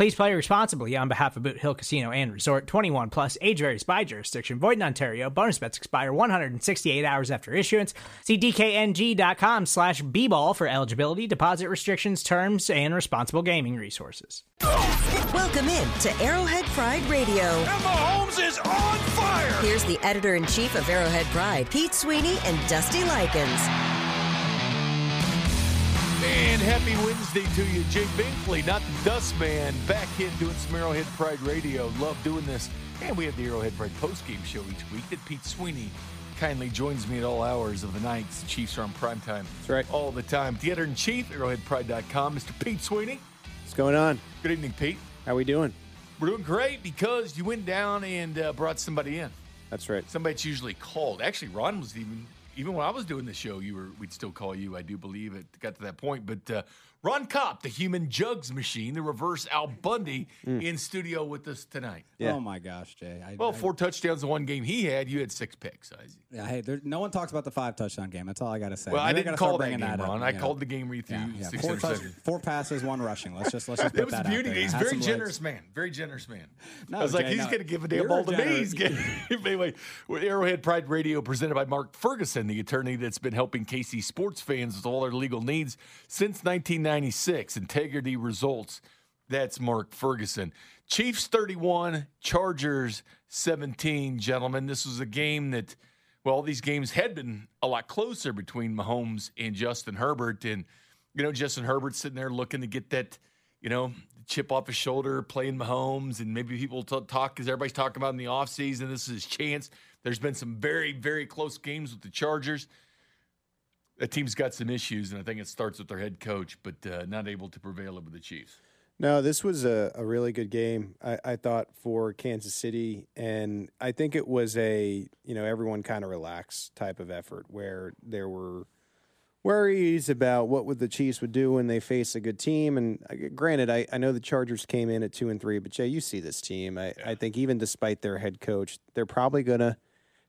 Please play responsibly on behalf of Boot Hill Casino and Resort 21 plus age varies by jurisdiction. Void in Ontario. Bonus bets expire 168 hours after issuance. See DKNG.com slash B ball for eligibility, deposit restrictions, terms, and responsible gaming resources. Welcome in to Arrowhead Pride Radio. Emma Holmes is on fire. Here's the editor in chief of Arrowhead Pride, Pete Sweeney and Dusty Likens. And happy Wednesday to you, Jay Binkley, not the Dust Man, back in doing some Arrowhead Pride Radio. Love doing this. And we have the Arrowhead Pride postgame show each week that Pete Sweeney kindly joins me at all hours of the night. The Chiefs are on prime time. That's right. All the time. The editor in chief, arrowheadpride.com, Mr. Pete Sweeney. What's going on? Good evening, Pete. How are we doing? We're doing great because you went down and uh, brought somebody in. That's right. Somebody that's usually called. Actually, Ron was even even when I was doing the show, you were we'd still call you. I do believe it got to that point. But uh, Ron Kopp, the human jugs machine, the reverse Al Bundy, in studio with us tonight. Yeah. Oh my gosh, Jay! I, Well, I- four touchdowns in one game he had. You had six picks. I- Yeah, hey, there, no one talks about the five touchdown game. That's all I got to say. Well, I didn't call start that game, up, Ron. I you know. called the game where you threw Yeah, yeah. six Four, touch, four passes, one rushing. Let's just let's just put It was that beauty. out there. He's very generous legs. man. Very generous man. No, I was like, he's no. going to give a damn You're ball to me. generous. He's getting, anyway, with Arrowhead Pride Radio presented by Mark Ferguson, the attorney that's been helping KC sports fans with all their legal needs since 1996. Integrity results. That's Mark Ferguson. Chiefs 31, Chargers 17, gentlemen. This was a game that, well, these games had been a lot closer between Mahomes and Justin Herbert. And, you know, Justin Herbert sitting there looking to get that, you know, chip off his shoulder, playing Mahomes. And maybe people t- talk, because everybody's talking about in the offseason, this is his chance. There's been some very, very close games with the Chargers. That team's got some issues, and I think it starts with their head coach, but uh, not able to prevail over the Chiefs. No, this was a, a really good game, I, I thought, for Kansas City. And I think it was a, you know, everyone kind of relaxed type of effort where there were worries about what would the Chiefs would do when they face a good team. And uh, granted, I, I know the Chargers came in at two and three, but Jay, you see this team. I, I think even despite their head coach, they're probably going to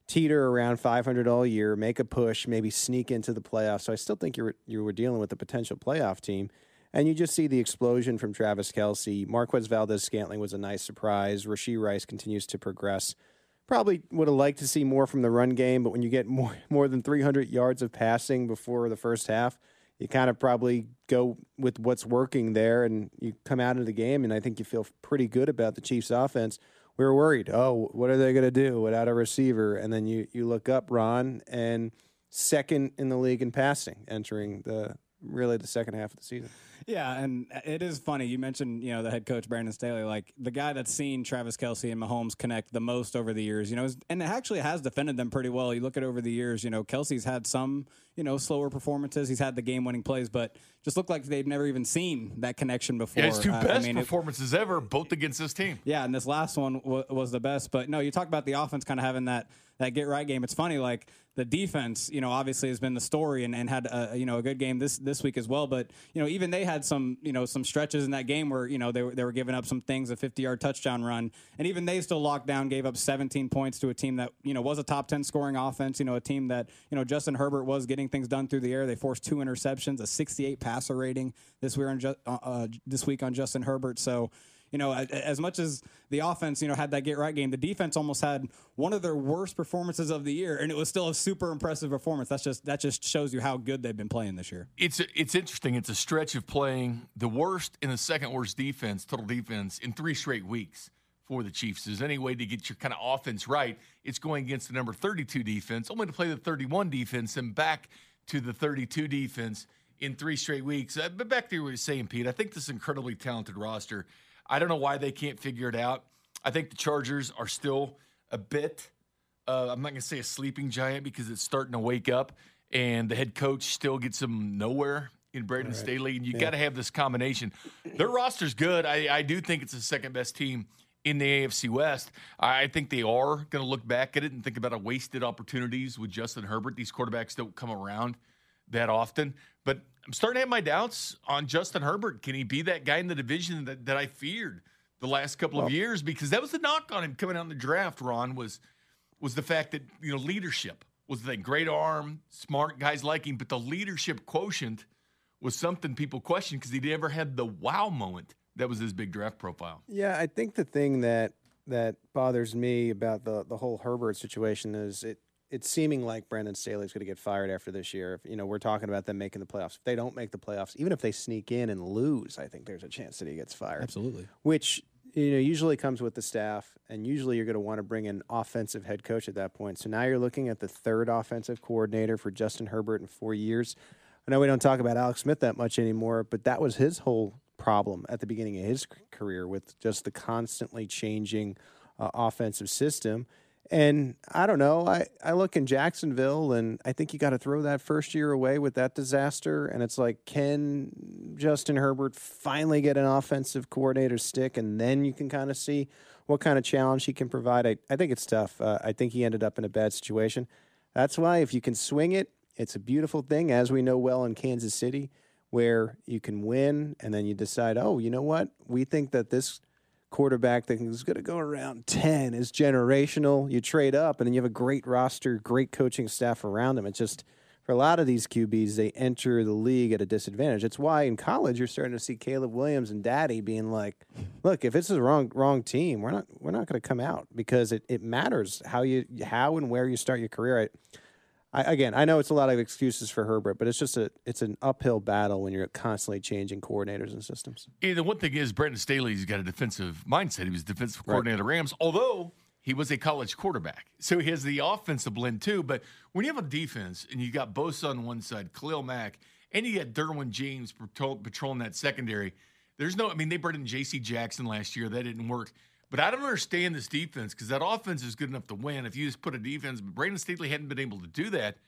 teeter around 500 all year, make a push, maybe sneak into the playoffs. So I still think you're you were dealing with a potential playoff team. And you just see the explosion from Travis Kelce. Marquez Valdes-Scantling was a nice surprise. Rasheed Rice continues to progress. Probably would have liked to see more from the run game, but when you get more more than 300 yards of passing before the first half, you kind of probably go with what's working there, and you come out of the game, and I think you feel pretty good about the Chiefs' offense. We were worried. Oh, what are they going to do without a receiver? And then you you look up Ron and second in the league in passing, entering the really the second half of the season. Yeah, and it is funny. You mentioned, you know, the head coach Brandon Staley, like the guy that's seen Travis Kelce and Mahomes connect the most over the years. You know, and it actually has defended them pretty well. You look at over the years. You know, Kelce's had some, you know, slower performances. He's had the game-winning plays, but just looked like they've never even seen that connection before. Yeah, his two Uh, I best mean, it- performances ever, both against this team. Yeah, and this last one w- was the best. But no, you talk about the offense kind of having that that get right game. It's funny, like the defense, you know, obviously has been the story and, and had a, you know a good game this this week as well. But you know, even they had some you know some stretches in that game where you know they were they were giving up some things, a 50 yard touchdown run, and even they still locked down, gave up 17 points to a team that you know was a top 10 scoring offense. You know, a team that you know Justin Herbert was getting things done through the air. They forced two interceptions, a 68 passer rating this week on uh, uh, this week on Justin Herbert. So you know, as much as the offense, you know, had that get right game, the defense almost had one of their worst performances of the year, and it was still a super impressive performance. That's just that just shows you how good they've been playing this year. It's it's interesting. It's a stretch of playing the worst and the second worst defense, total defense, in three straight weeks for the Chiefs. There's any way to get your kind of offense right, it's going against the number 32 defense, only to play the 31 defense and back to the 32 defense in three straight weeks. Uh, but back to what you were saying, Pete, I think this incredibly talented roster. I don't know why they can't figure it out. I think the Chargers are still a bit, uh, I'm not going to say a sleeping giant because it's starting to wake up, and the head coach still gets them nowhere in Brandon Staley, and you got to have this combination. Their roster's good. I, I do think it's the second best team in the AFC West. I think they are going to look back at it and think about a wasted opportunities with Justin Herbert. These quarterbacks don't come around that often, I'm starting to have my doubts on Justin Herbert. Can he be that guy in the division that, that I feared the last couple of years? Because that was the knock on him coming out in the draft. Ron was was the fact that you know leadership was the thing. Great arm, smart guys liking, but the leadership quotient was something people questioned because he never had the wow moment that was his big draft profile. Yeah, I think the thing that that bothers me about the the whole Herbert situation is it it's seeming like Brandon Staley's going to get fired after this year. If, you know, we're talking about them making the playoffs. If they don't make the playoffs, even if they sneak in and lose, I think there's a chance that he gets fired. Absolutely. Which you know usually comes with the staff, and usually you're going to want to bring in an offensive head coach at that point. So now you're looking at the third offensive coordinator for Justin Herbert in four years. I know we don't talk about Alex Smith that much anymore, but that was his whole problem at the beginning of his career with just the constantly changing uh, offensive system. And I don't know. I, I look in Jacksonville, and I think you got to throw that first year away with that disaster. And it's like, can Justin Herbert finally get an offensive coordinator stick, and then you can kind of see what kind of challenge he can provide? I, I think it's tough. Uh, I think he ended up in a bad situation. That's why if you can swing it, it's a beautiful thing, as we know well in Kansas City, where you can win, and then you decide, oh, you know what? We think that this quarterback that is going to go around 10 is generational. You trade up, and then you have a great roster, great coaching staff around them. It's just for a lot of these QBs, they enter the league at a disadvantage. It's why in college you're starting to see Caleb Williams and Daddy being like, "Look, if this is a wrong wrong team, we're not we're not going to come out because it, it matters how you how and where you start your career." I, I, again, I know it's a lot of excuses for Herbert, but it's just a it's an uphill battle when you're constantly changing coordinators and systems. Yeah, the one thing is Brandon Staley's got a defensive mindset. He was defensive coordinator of Rams, although he was a college quarterback. So he has the offensive blend too. But when you have a defense and you got Bosa on one side, Khalil Mack, and you got Derwin James patrolling that secondary, there's no, I mean, they brought in J.C. Jackson last year. That didn't work. But I don't understand this defense because that offense is good enough to win. If you just put a defense, but Brandon Staley hadn't been able to do that.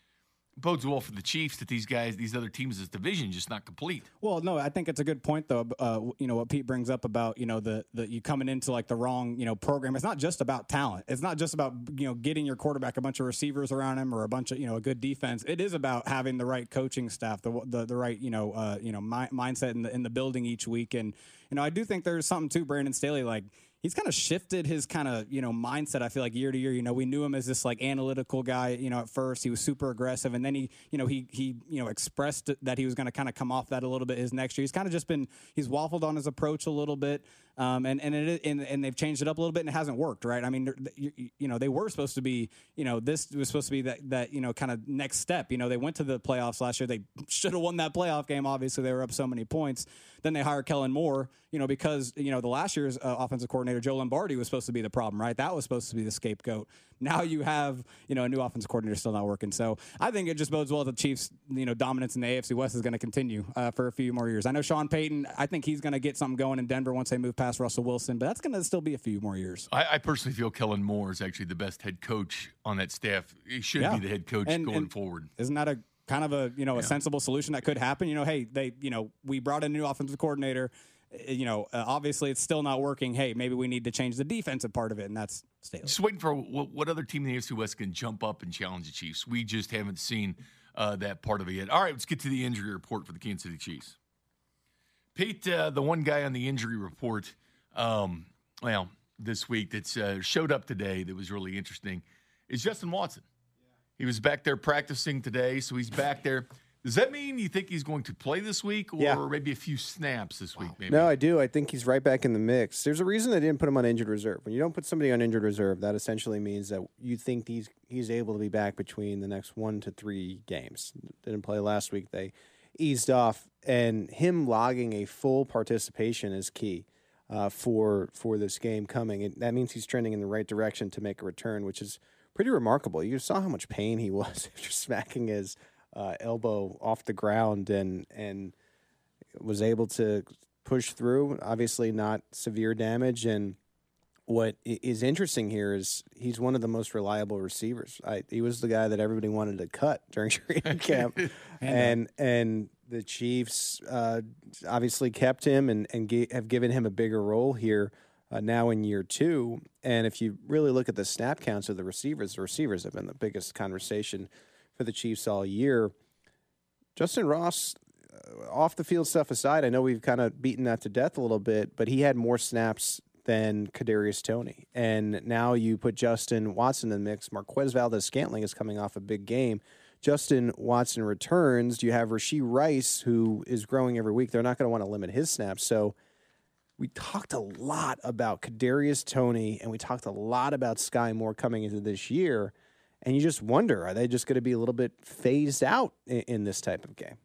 Bodes well for the Chiefs that these guys, these other teams, this division just not complete. Well, no, I think it's a good point though. Uh, you know what Pete brings up about you know the the you coming into like the wrong you know program. It's not just about talent. It's not just about you know getting your quarterback a bunch of receivers around him or a bunch of you know a good defense. It is about having the right coaching staff, the the, the right you know uh, you know mi- mindset in the in the building each week. And you know I do think there's something to Brandon Staley like he's kind of shifted his kind of you know mindset. I feel like year to year, you know, we knew him as this like analytical guy. You know, at first he was super aggressive, and then he you know he he you know expressed that he was going to kind of come off that a little bit his next year. He's kind of just been he's waffled on his approach a little bit, um, and and it and, and they've changed it up a little bit, and it hasn't worked. Right? I mean, you, you know, they were supposed to be you know this was supposed to be that that you know kind of next step. You know, they went to the playoffs last year. They should have won that playoff game. Obviously, they were up so many points. Then they hired Kellen Moore. You know, because you know the last year's uh, offensive coordinator Joe Lombardi was supposed to be the problem, right? That was supposed to be the scapegoat. Now you have, you know, a new offensive coordinator still not working. So I think it just bodes well that the Chiefs, you know, dominance in the AFC West is going to continue uh, for a few more years. I know Sean Payton, I think he's going to get something going in Denver once they move past Russell Wilson, but that's going to still be a few more years. I, I, personally feel Kellen Moore is actually the best head coach on that staff. He should Yeah. be the head coach And- going and forward. Isn't that a kind of a you know a sensible solution that could happen? You know, hey, they you know we brought in a new offensive coordinator. Uh, You know, uh, obviously it's still not working. Hey, maybe we need to change the defensive part of it, and that's Staley. Just waiting for what, what other team in the AFC West can jump up and challenge the Chiefs. We just haven't seen uh, that part of it yet. All right, let's get to the injury report for the Kansas City Chiefs. Pete, uh, the one guy on the injury report, um, well, this week that's uh, showed up today that was really interesting is Justin Watson. He was back there practicing today, so he's back there. Does that mean you think he's going to play this week, or Yeah. maybe a few snaps this week? Maybe. No, I do. I think he's right back in the mix. There's a reason they didn't put him on injured reserve. When you don't put somebody on injured reserve, that essentially means that you think he's he's able to be back between the next one to three games. Didn't play last week. They eased off, and him logging a full participation is key uh, for for this game coming. It, that means he's trending in the right direction to make a return, which is pretty remarkable. You saw how much pain he was after smacking his uh, elbow off the ground and and was able to push through. Obviously, not severe damage. And what is interesting here is he's one of the most reliable receivers. I, he was the guy that everybody wanted to cut during training camp, and and the Chiefs uh, obviously kept him and and have given him a bigger role here. Uh, now in year two, and if you really look at the snap counts of the receivers, the receivers have been the biggest conversation for the Chiefs all year. Justyn Ross, uh, off the field stuff aside, I know we've kind of beaten that to death a little bit, but he had more snaps than Kadarius Toney, and now you put Justin Watson in the mix. Marquez Valdes-Scantling is coming off a big game. Justin Watson returns. You have Rasheed Rice, who is growing every week. They're not going to want to limit his snaps, so we talked a lot about Kadarius Toney, and we talked a lot about Skyy Moore coming into this year. And you just wonder, are they just going to be a little bit phased out in, in this type of game?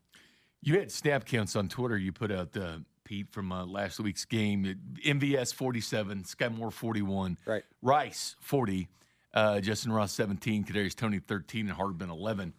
You had snap counts on Twitter. You put out uh, Pete from uh, last week's game. MVS forty seven, Skyy Moore forty one, right? Rice forty, uh, Justyn Ross seventeen, Kadarius Toney thirteen, and Hardman eleven.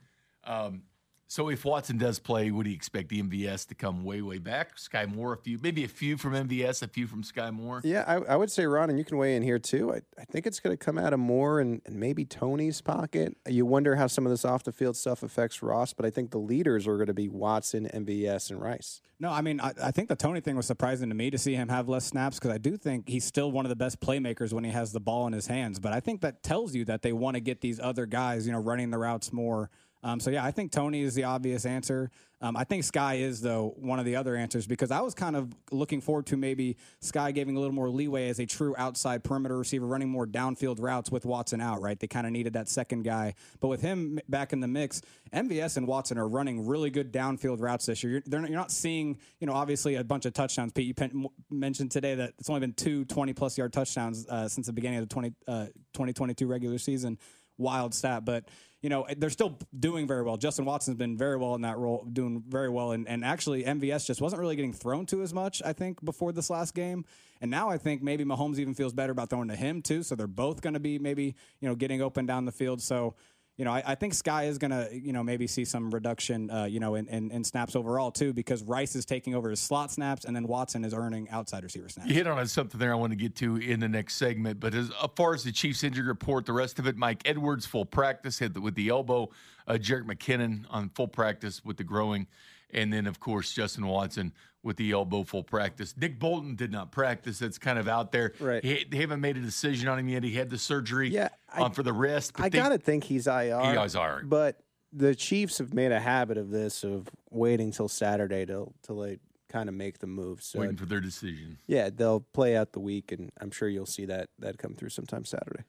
Um, so if Watson does play, would he expect the MVS to come way, way back? Skyy Moore, a few, maybe a few from MVS, a few from Skyy Moore. Yeah, I, I would say, Ron, and you can weigh in here too. I, I think it's going to come out of Moore and, and maybe Toney's pocket. You wonder how some of this off the field stuff affects Ross, but I think the leaders are going to be Watson, MVS, and Rice. No, I mean, I, I think the Toney thing was surprising to me to see him have less snaps because I do think he's still one of the best playmakers when he has the ball in his hands. But I think that tells you that they want to get these other guys, you know, running the routes more. Um, so yeah, I think Toney is the obvious answer. Um, I think Skyy is though one of the other answers because I was kind of looking forward to maybe Skyy giving a little more leeway as a true outside perimeter receiver, running more downfield routes with Watson out. Right, they kind of needed that second guy, but with him back in the mix, MVS and Watson are running really good downfield routes this year. You're, you're not seeing, you know, obviously a bunch of touchdowns. Pete, you pen, mentioned today that it's only been two 20 plus yard touchdowns uh, since the beginning of the 20, uh, 2022 regular season. Wild stat, but you know, eh, they're still doing very well. Justin Watson's been very well in that role, doing very well. And, and actually, MVS just wasn't really getting thrown to as much, I think, before this last game. And now I think maybe Mahomes even feels better about throwing to him, too. So they're both going to be maybe, you know, getting open down the field. So, you know, I, I, think Skyy is going to, you know, maybe see some reduction, uh, you know, in, in, in, snaps overall too, because Rice is taking over his slot snaps, and then Watson is earning outside receiver snaps. You hit on something there I want to get to in the next segment, but as, far as the Chiefs injury report, the rest of it, Mike Edwards full practice hit with the elbow, uh, McKinnon on full practice with the growing, and then of course Justin Watson with the elbow full practice. Nick Bolton did not practice. That's kind of out there. Right. He, they haven't made a decision on him yet. He had the surgery yeah, I, um, for the wrist. I got to think he's IR. He is IR. But the Chiefs have made a habit of this, of waiting till Saturday to, to like kind of make the move. So Waiting for their decision. Yeah, they'll play out the week, and I'm sure you'll see that that come through sometime Saturday.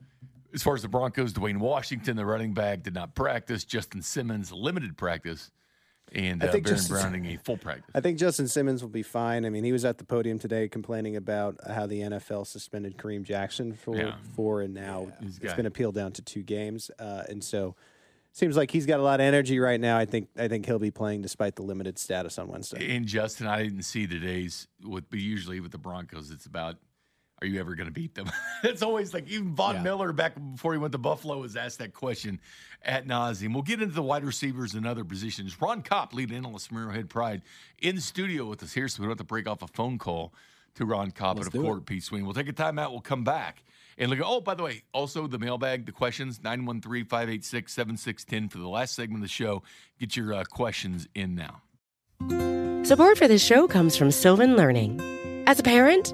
As far as the Broncos, Dwayne Washington, the running back, did not practice. Justin Simmons, limited practice and uh, I think Baron Justin, Browning a full practice. I think Justin Simmons will be fine. I mean, he was at the podium today complaining about how the NFL suspended Kareem Jackson for yeah. four, and now yeah. it's been appealed down to two games, uh, and so seems like he's got a lot of energy right now. I think I think he'll be playing despite the limited status on Wednesday. And Justin, I didn't see today's with, but usually with the Broncos, it's about are you ever going to beat them? it's always like even Von yeah. Miller back before he went to Buffalo was asked that question at nauseum. We'll get into the wide receivers and other positions. Ron Kopp, lead analyst from Arrowhead Pride, in the studio with us here, so we don't have to break off a phone call to Ron Kopp Let's and of course Pete Sweeney. We'll take a timeout. We'll come back and look. Oh, by the way, also the mailbag, the questions 913-586-7610 for the last segment of the show. Get your uh, questions in now. Support for this show comes from Sylvan Learning. As a parent,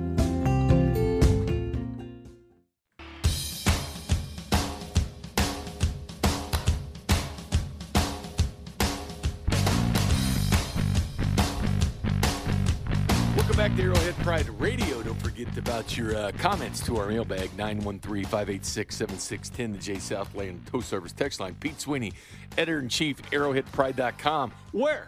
your uh, comments to our mailbag, 913-586-7610, the J Southland Tow Service text line. Pete Sweeney, editor-in-chief, arrowheadpride.com, where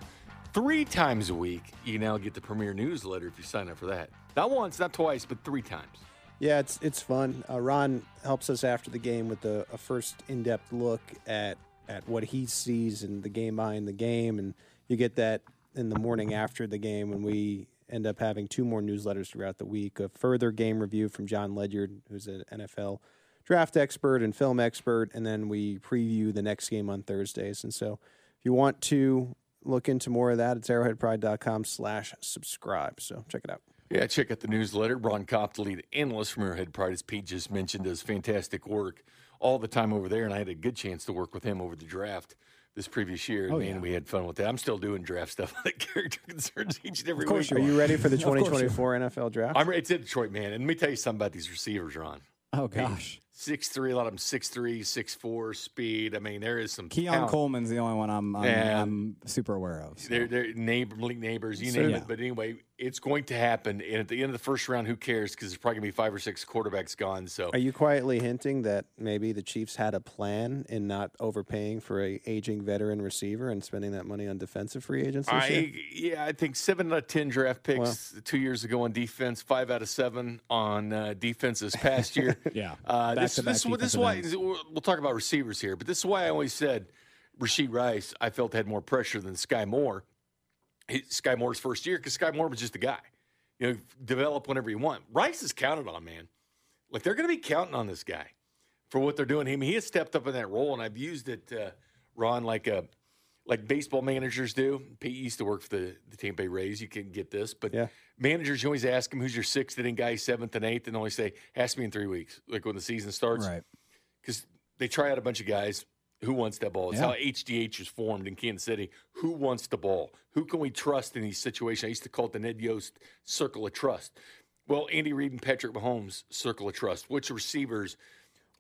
three times a week you now get the premier newsletter if you sign up for that. Not once, not twice, but three times. Yeah, it's it's fun. Uh, Ron helps us after the game with a, a first in-depth look at at what he sees and the game behind the game, and you get that in the morning after the game when we end up having two more newsletters throughout the week. A further game review from Jon Ledyard, who's an NFL draft expert and film expert, and then we preview the next game on Thursdays. And so, if you want to look into more of that, it's arrowheadpride.com slash subscribe. So check it out. Yeah, check out the newsletter. Ron Kopp, the lead analyst from Arrowhead Pride, as Pete just mentioned, does fantastic work all the time over there, and I had a good chance to work with him over the draft this previous year. Oh, man, yeah. we had fun with that. I'm still doing draft stuff on the character concerns each and every Of course week. Are you ready for the Of course you are. 2024 NFL draft? I'm, ready. it's in Detroit, man. And let me tell you something about these receivers, Ron. Oh gosh, Six three, a lot of them six three, six four speed. I mean, there is some Keon talent. Coleman's the only one I'm I'm, And- I'm super aware of. so. They're, they're neighborly neighbors, you So, name yeah. it. But anyway, it's going to happen. And at the end of the first round, who cares? Because there's probably going to be five or six quarterbacks gone. So Are you quietly hinting that maybe the Chiefs had a plan in not overpaying for a aging veteran receiver and spending that money on defensive free agents this year? Yeah, I think seven out of ten draft picks two years ago on defense, five out of seven on uh, defense this past year. Yeah. uh, this, Back-to-back this, this is why ends. we'll talk about receivers here, but this is why I always said Rasheed Rice. I felt had more pressure than Skyy Moore. Skyy Moore's first year because Skyy Moore was just a guy. You know, develop whenever you want. Rice is counted on, man. Like they're going to be counting on this guy for what they're doing. I mean, he has stepped up in that role, and I've used it, uh, Ron, like a like baseball managers do. Pete used to work for the, the Tampa Bay Rays. You can get this, but Yeah. managers you always ask them who's your sixth inning guy, seventh and eighth, and always say, "Ask me in three weeks." Like when the season starts, Right. Because they try out a bunch of guys. Who wants that ball? It's Yeah. how HDH is formed in Kansas City. Who wants the ball? Who can we trust in these situations? I used to call it the Ned Yost circle of trust. Well, Andy Reid and Patrick Mahomes circle of trust. Which receivers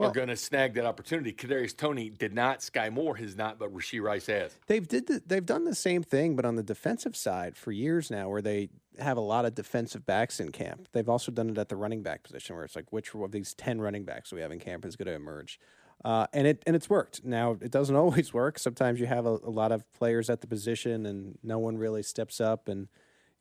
are going to snag that opportunity? Kadarius Toney did not. Skyy Moore has not, but Rasheed Rice has. They've did the, they've done the same thing, but on the defensive side for years now, where they have a lot of defensive backs in camp. They've also done it at the running back position, where it's like which of these ten running backs we have in camp is going to emerge, uh, and it and it's worked. Now it doesn't always work. Sometimes you have a, a lot of players at the position, and no one really steps up. And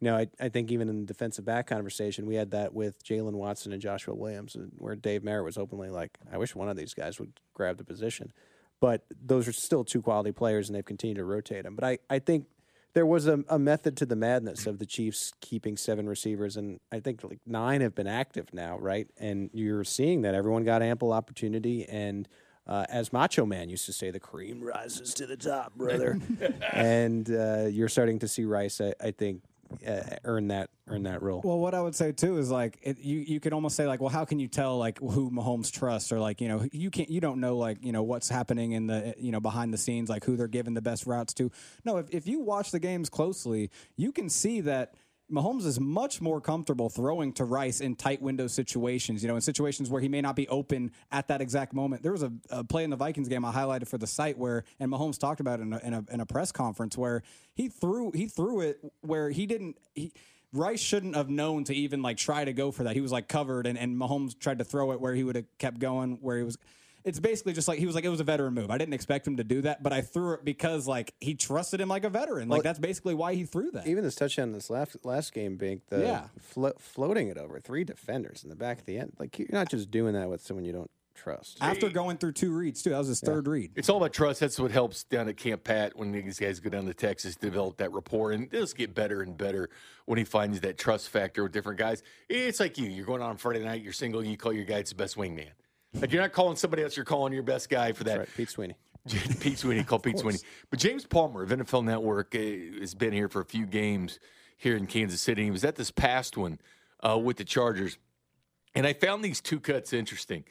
you know, I, I think even in the defensive back conversation, we had that with Jaylen Watson and Joshua Williams, where Dave Merritt was openly like, "I wish one of these guys would grab the position." but those are still two quality players and they've continued to rotate them. But I, I think there was a, a method to the madness of the Chiefs keeping seven receivers, and I think like nine have been active now, right? And you're seeing that everyone got ample opportunity. And uh, as Macho Man used to say, the cream rises to the top, brother. and uh, you're starting to see Rice, I, I think, uh, earn that earn that role. Well, what I would say too is like it, you you could almost say like, well, how can you tell like who Mahomes trusts or like you know you can't you don't know like you know what's happening in the you know behind the scenes like who they're giving the best routes to. No, if if you watch the games closely, you can see that. Mahomes is much more comfortable throwing to Rice in tight window situations, you know, in situations where he may not be open at that exact moment. There was a, a play in the Vikings game I highlighted for the site where, and Mahomes talked about it in a, in a, in a press conference where he threw he threw it where he didn't he, Rice shouldn't have known to even like try to go for that. He was like covered, and, and Mahomes tried to throw it where he would have kept going, where he was. It's basically just like he was like it was a veteran move. I didn't expect him to do that, but I threw it because like he trusted him like a veteran. Like Well, that's basically why he threw that. Even this touchdown in this last last game, Bink, the Yeah. flo- floating it over three defenders in the back of the end. Like you're not just doing that with someone you don't trust. After going through two reads too, that was his third read. It's all about trust. That's what helps down at Camp Pat when these guys go down to Texas, develop that rapport, and it'll just get better and better when he finds that trust factor with different guys. It's like you. You're going on Friday night. You're single. You call your guy it's the best wingman. Like you're not calling somebody else. You're calling your best guy for that. That's right, Pete Sweeney. Pete Sweeney, call Pete Sweeney. But James Palmer of NFL Network uh, has been here for a few games here in Kansas City. He was at this past one uh, with the Chargers. And I found these two cuts interesting.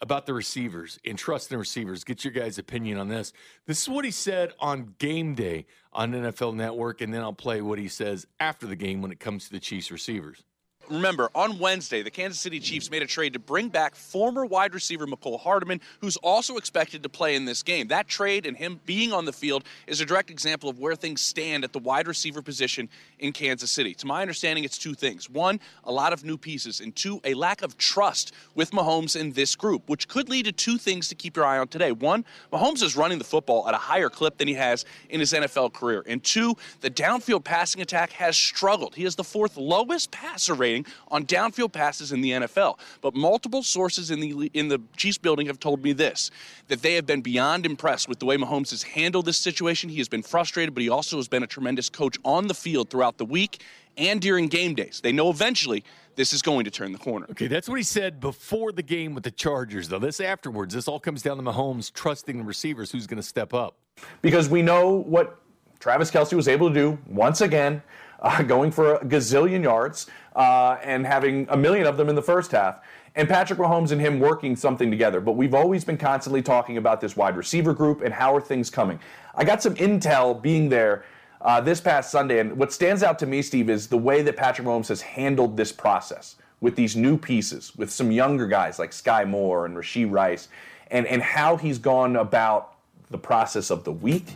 about the receivers and trusting the receivers. Get your guys' opinion on this. This is what he said on game day on NFL Network, and then I'll play what he says after the game when it comes to the Chiefs receivers remember, on Wednesday, the Kansas City Chiefs made a trade to bring back former wide receiver Mecole Hardman, who's also expected to play in this game. That trade and him being on the field is a direct example of where things stand at the wide receiver position in Kansas City. To my understanding, it's two things. One, a lot of new pieces, and two, a lack of trust with Mahomes in this group, which could lead to two things to keep your eye on today. One, Mahomes is running the football at a higher clip than he has in his NFL career. And two, the downfield passing attack has struggled. He has the fourth lowest passer rating on downfield passes in the NFL. But multiple sources in the in the Chiefs building have told me this that they have been beyond impressed with the way Mahomes has handled this situation. He has been frustrated, but he also has been a tremendous coach on the field throughout the week and during game days. They know eventually this is going to turn the corner. Okay, that's what he said before the game with the Chargers, though. This afterwards, this all comes down to Mahomes trusting the receivers who's going to step up. Because we know what Travis Kelce was able to do once again uh, going for a gazillion yards uh, and having a million of them in the first half. And Patrick Mahomes and him working something together. But we've always been constantly talking about this wide receiver group and how are things coming. I got some intel being there uh, this past Sunday. And what stands out to me, Steve, is the way that Patrick Mahomes has handled this process with these new pieces, with some younger guys like Skyy Moore and Rashee Rice, and, and how he's gone about the process of the week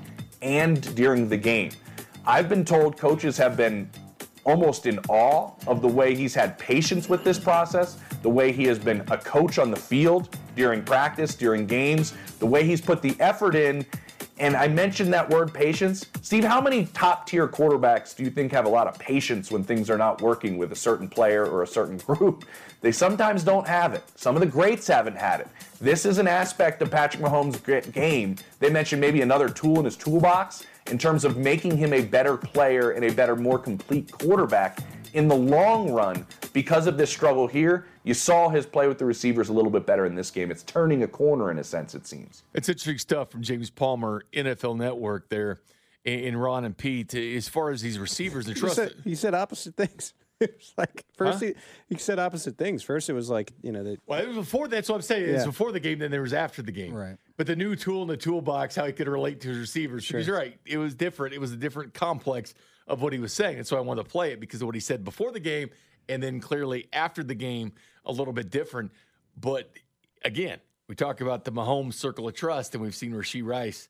and during the game. I've been told coaches have been almost in awe of the way he's had patience with this process, the way he has been a coach on the field during practice, during games, the way he's put the effort in. And I mentioned that word patience. Steve, how many top tier quarterbacks do you think have a lot of patience when things are not working with a certain player or a certain group? They sometimes don't have it. Some of the greats haven't had it. This is an aspect of Patrick Mahomes' game. They mentioned maybe another tool in his toolbox in terms of making him a better player and a better, more complete quarterback in the long run because of this struggle here. You saw his play with the receivers a little bit better in this game. It's turning a corner in a sense, it seems. It's interesting stuff from James Palmer, NFL Network there, in Ron and Pete. As far as these receivers, the trust. He said, he said opposite things. it was like first huh? he, he said opposite things. First it was like you know that. Well, it was before. That's what I'm saying. Yeah. It's before the game. Then there was after the game. Right. But the new tool in the toolbox, how he could relate to his receivers. Sure. Because you're right. It was different. It was a different complex of what he was saying, and so I wanted to play it because of what he said before the game, and then clearly after the game, a little bit different. But again, we talk about the Mahomes circle of trust, and we've seen Rashee Rice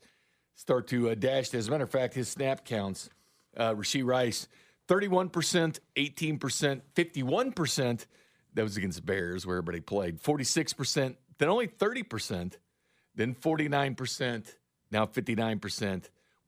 start to uh, dash. As a matter of fact, his snap counts, uh, Rashee Rice 31%, 18%, 51%. That was against Bears where everybody played. 46%, then only 30%, then 49%, now 59%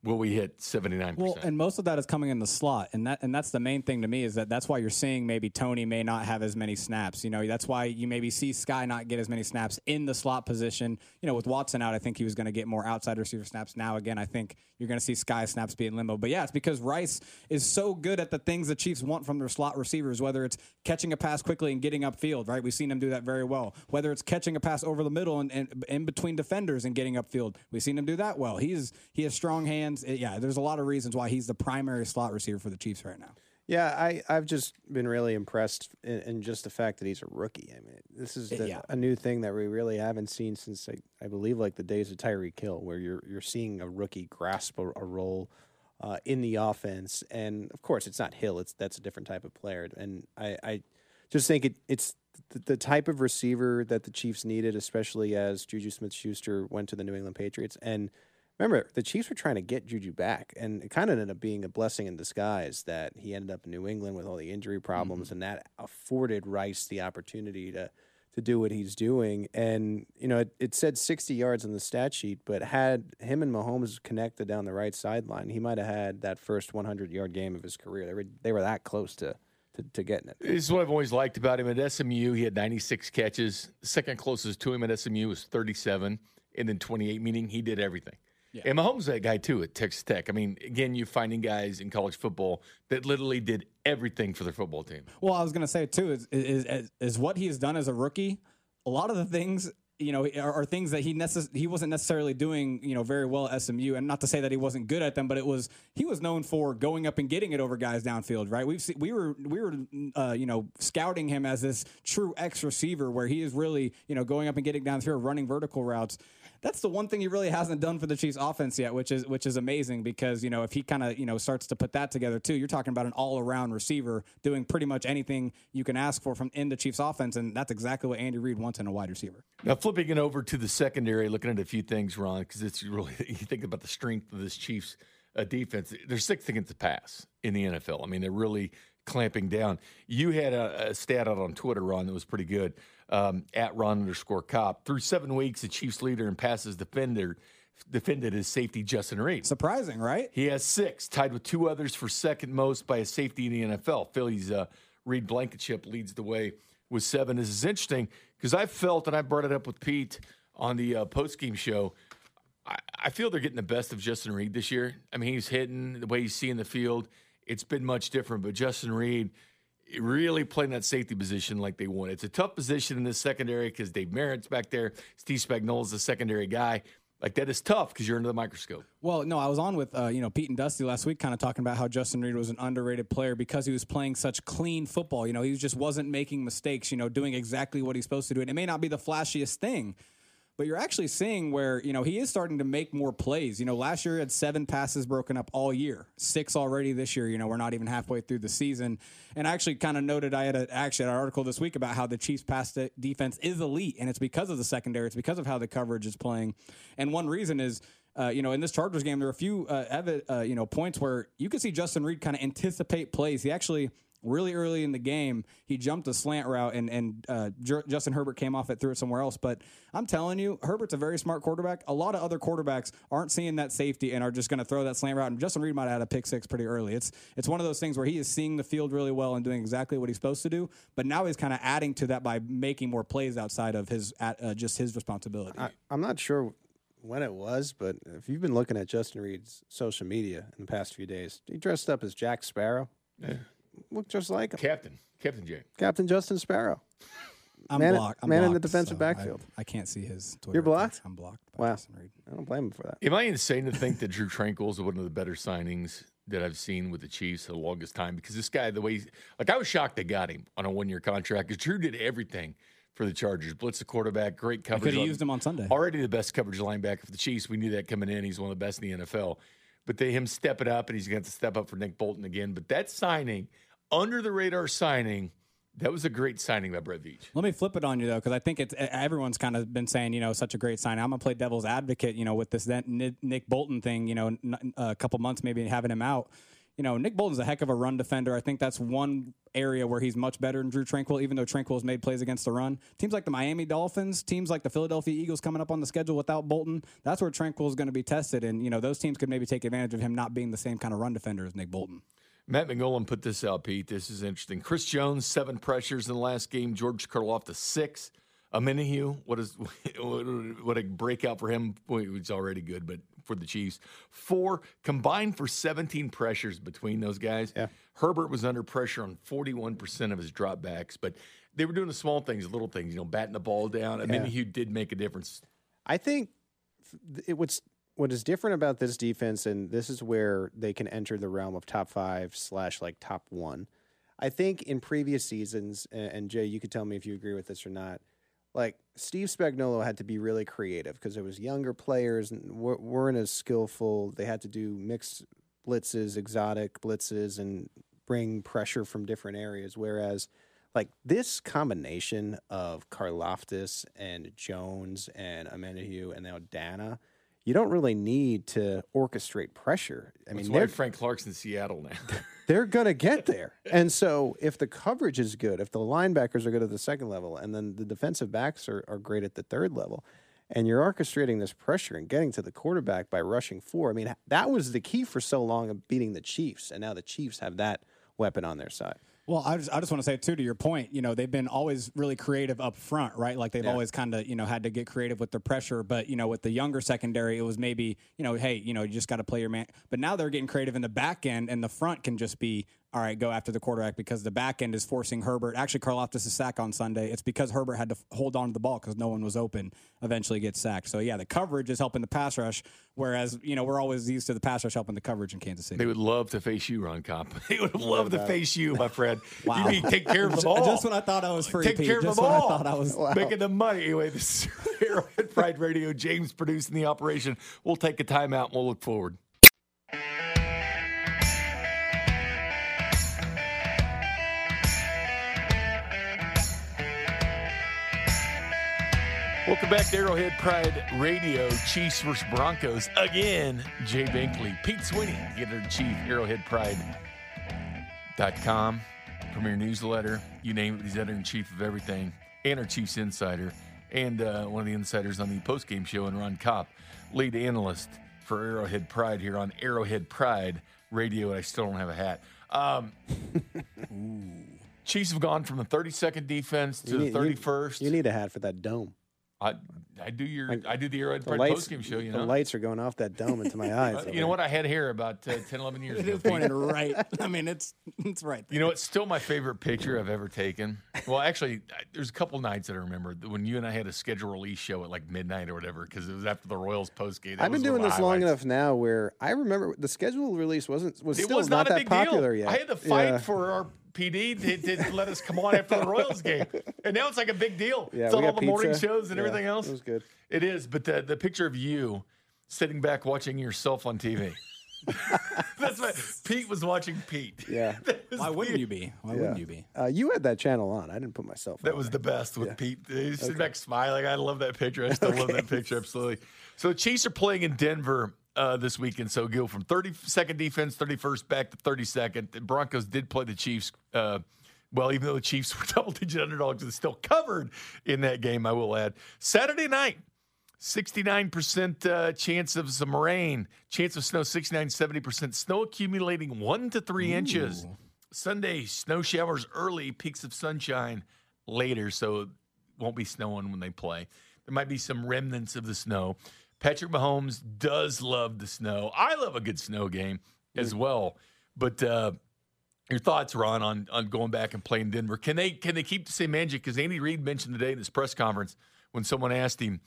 will we hit 79%? Well, and most of that is coming in the slot. And that and that's the main thing to me is that that's why you're seeing maybe Toney may not have as many snaps. You know, that's why you maybe see Skyy not get as many snaps in the slot position. You know, with Watson out, I think he was going to get more outside receiver snaps. Now again, I think you're going to see Skyy snaps be in limbo. But yeah, it's because Rice is so good at the things the Chiefs want from their slot receivers, whether it's catching a pass quickly and getting upfield, right? We've seen him do that very well. Whether it's catching a pass over the middle and, and in between defenders and getting upfield, we've seen him do that well. He's he has strong hands. It, yeah, there's a lot of reasons why he's the primary slot receiver for the Chiefs right now. Yeah, I, I've just been really impressed in, in just the fact that he's a rookie. I mean, this is the, yeah. a new thing that we really haven't seen since I, I believe like the days of Tyreek Hill, where you're you're seeing a rookie grasp a, a role uh, in the offense. And of course, it's not Hill; it's that's a different type of player. And I, I just think it, it's the, the type of receiver that the Chiefs needed, especially as Juju Smith-Schuster went to the New England Patriots and remember the Chiefs were trying to get Juju back, and it kind of ended up being a blessing in disguise that he ended up in New England with all the injury problems, mm-hmm. and that afforded Rice the opportunity to to do what he's doing. And you know, it, it, said 60 yards on the stat sheet, but had him and Mahomes connected down the right sideline, he might have had that first 100 yard game of his career. They were they were that close to. To, to getting it. This is what I've always liked about him. At SMU, he had 96 catches. Second closest to him at SMU was 37, and then 28, meaning he did everything. Yeah. And Mahomes that guy too at Texas Tech. I mean, again, you're finding guys in college football that literally did everything for their football team. Well, I was going to say too is, is, is is what he has done as a rookie. A lot of the things you know, are, are things that he necess- he wasn't necessarily doing, you know, very well at SMU. And not to say that he wasn't good at them, but it was he was known for going up and getting it over guys downfield, right? We've seen, we were we were uh, you know scouting him as this true X receiver where he is really you know going up and getting downfield, running vertical routes that's the one thing he really hasn't done for the Chiefs offense yet, which is which is amazing because you know if he kind of you know starts to put that together too, you're talking about an all around receiver doing pretty much anything you can ask for from in the Chiefs offense, and that's exactly what Andy Reid wants in a wide receiver. Now flipping it over to the secondary, looking at a few things, Ron, because it's really you think about the strength of this Chiefs uh, defense. They're sixth against the pass in the NFL. I mean, they're really clamping down. You had a, a stat out on Twitter, Ron, that was pretty good um, at Ron underscore cop. Through seven weeks, the Chiefs leader in passes defender defended his safety Justin Reid. Surprising, right? He has six, tied with two others for second most by a safety in the NFL. Philly's uh, Reed Blankenship leads the way with seven. This is interesting because I felt, and I brought it up with Pete on the uh, post game show. I, I feel they're getting the best of Justin Reid this year. I mean, he's hitting the way he's seeing the field. It's been much different, but Justin Reid really playing that safety position like they want. It's a tough position in this secondary because Dave Merritt's back there. Steve Spagnuolo's the secondary guy. Like that is tough because you're under the microscope. Well, no, I was on with uh, you know Pete and Dusty last week, kind of talking about how Justin Reid was an underrated player because he was playing such clean football. You know, he just wasn't making mistakes. You know, doing exactly what he's supposed to do. And it may not be the flashiest thing, but you're actually seeing where you know he is starting to make more plays. You know, last year he had seven passes broken up all year, six already this year. You know, we're not even halfway through the season, and I actually kind of noted I had a, actually an article this week about how the Chiefs' pass defense is elite, and it's because of the secondary, it's because of how the coverage is playing, and one reason is. Uh, you know, in this Chargers game, there were a few, uh, uh, you know, points where you could see Justin Reid kind of anticipate plays. He actually really early in the game, he jumped a slant route and and uh, J- Justin Herbert came off it, threw it somewhere else. But I'm telling you, Herbert's a very smart quarterback. A lot of other quarterbacks aren't seeing that safety and are just going to throw that slant route. And Justin Reid might have had a pick six pretty early. It's it's one of those things where he is seeing the field really well and doing exactly what he's supposed to do. But now he's kind of adding to that by making more plays outside of his uh, just his responsibility. I, I'm not sure when it was, but if you've been looking at Justin Reid's social media in the past few days, he dressed up as Jack Sparrow. Yeah look just like him. Captain, Captain J, Captain Justin Sparrow. I'm man, blocked. I'm man blocked, in the defensive so backfield. I, I, can't see his. Twitter You're blocked. I'm blocked. wow. I don't blame him for that. Am I insane to think that Drew Tranquill is one of the better signings that I've seen with the Chiefs for the longest time? Because this guy, the way, like, I was shocked they got him on a one-year contract. Because Drew did everything for the Chargers. Blitz the quarterback, great coverage. Could have used him on Sunday. Already the best coverage linebacker for the Chiefs. We knew that coming in. He's one of the best in the NFL. But they him step it up, and he's going to step up for Nick Bolton again. But that signing under the radar signing. That was a great signing by Brett Veach. Let me flip it on you though, because I think it's everyone's kind of been saying, you know, such a great sign. I'm gonna play devil's advocate, you know, with this Nick Bolton thing, you know, a couple months maybe having him out. You know, Nick Bolton's a heck of a run defender. I think that's one area where he's much better than Drew Tranquill, even though Tranquill has made plays against the run. Teams like the Miami Dolphins, teams like the Philadelphia Eagles coming up on the schedule without Bolton, that's where Tranquill is going to be tested. And, you know, those teams could maybe take advantage of him not being the same kind of run defender as Nick Bolton. Matt McMullen put this out, Pete. This is interesting. Chris Jones, seven pressures in the last game. George Karlaftis, six. Omenihu, what is what a breakout for him. It's already good, but for the Chiefs, four combined for 17 pressures between those guys. Yeah. Herbert was under pressure on 41% of his dropbacks, but they were doing the small things, little things, you know, batting the ball down. Yeah. Did make a difference. I think it was what is different about this defense, and this is where they can enter the realm of top five slash like top one. I think in previous seasons, and Jay, you could tell me if you agree with this or not. Like Steve Spagnuolo had to be really creative because it was younger players and weren't as skillful. They had to do mixed blitzes, exotic blitzes, and bring pressure from different areas. Whereas, like this combination of Karlaftis and Jones and Omenihu and now Danna – you don't really need to orchestrate pressure. I That's mean, why Frank Clark's in Seattle now. they're going to get there. And so, if the coverage is good, if the linebackers are good at the second level, and then the defensive backs are, are great at the third level, and you're orchestrating this pressure and getting to the quarterback by rushing four, I mean, that was the key for so long of beating the Chiefs. And now the Chiefs have that weapon on their side. Well, I just, I just want to say too to your point, you know, they've been always really creative up front, right? Like they've yeah. always kind of, you know, had to get creative with the pressure, but you know, with the younger secondary, it was maybe, you know, hey, you know, you just got to play your man. But now they're getting creative in the back end and the front can just be all right, go after the quarterback because the back end is forcing Herbert. Actually, Karlaftis' sack on Sunday. It's because Herbert had to f- hold on to the ball because no one was open. Eventually, gets sacked. So yeah, the coverage is helping the pass rush. Whereas you know we're always used to the pass rush helping the coverage in Kansas City. They would love to face you, Ron Kopp. They would love to face you, my friend. Wow. You need to take care of them all. Just when I thought I was free, Take Pete, care of just them when all. I thought I was making the money. Anyway, this is Arrowhead Pride Radio. James producing the operation. We'll take a timeout and we'll look forward. Welcome back to Arrowhead Pride Radio. Chiefs versus Broncos again. Jay Binkley, Pete Sweeney, editor in chief, arrowheadpride.com, premier newsletter. You name it, he's editor in chief of everything, and our Chiefs insider, and uh, one of the insiders on the postgame show, and Ron Kopp, lead analyst for Arrowhead Pride here on Arrowhead Pride Radio. And I still don't have a hat. Um, Chiefs have gone from the 32nd defense to You the need- you- 31st. You need a hat for that dome. I, I do your I do the Arrowhead The Pride lights, postgame show. You the know, lights are going off that dome into my eyes. You know what? I had hair about uh, 10, 11 years It ago. is pointed right. I mean, it's it's right. There. You know, it's still my favorite picture I've ever taken. Well, actually, I- there's a couple nights that I remember when you and I had a schedule release show at like midnight or whatever because it was after the Royals post game. I've been doing this long enough now where I remember the schedule release wasn't was It still was not, not, a that big popular deal. yet. I had to fight Yeah. for our PD to, to let us come on after the Royals game, and now it's like a big deal. Yeah, it's we on all got the morning shows and Yeah, everything else. It was good. It is, but the, the picture of you sitting back watching yourself on TV. That's what Pete was watching Pete. Yeah. That was Why wouldn't you be? Why yeah. wouldn't you be? Uh, you had that channel on. I didn't put myself. That on was there. the best with Yeah. Pete. He's sitting back smiling. I love that picture. I still love that picture. Absolutely. So the Chiefs are playing in Denver uh, this weekend. So go from 32nd defense, 31st back to 32nd. The Broncos did play the Chiefs. Uh, well, even though the Chiefs were double digit underdogs, it's still covered in that game, I will add. Saturday night, 69% uh, chance of some rain, chance of snow 69, 70%, snow accumulating one to three inches. Sunday, snow showers early, peaks of sunshine later, so won't be snowing when they play. There might be some remnants of the snow. Patrick Mahomes does love the snow. I love a good snow game as well. But uh, your thoughts, Ron, on on going back and playing Denver? Can they can they keep the same magic? Because Andy Reid mentioned today in his press conference when someone asked him,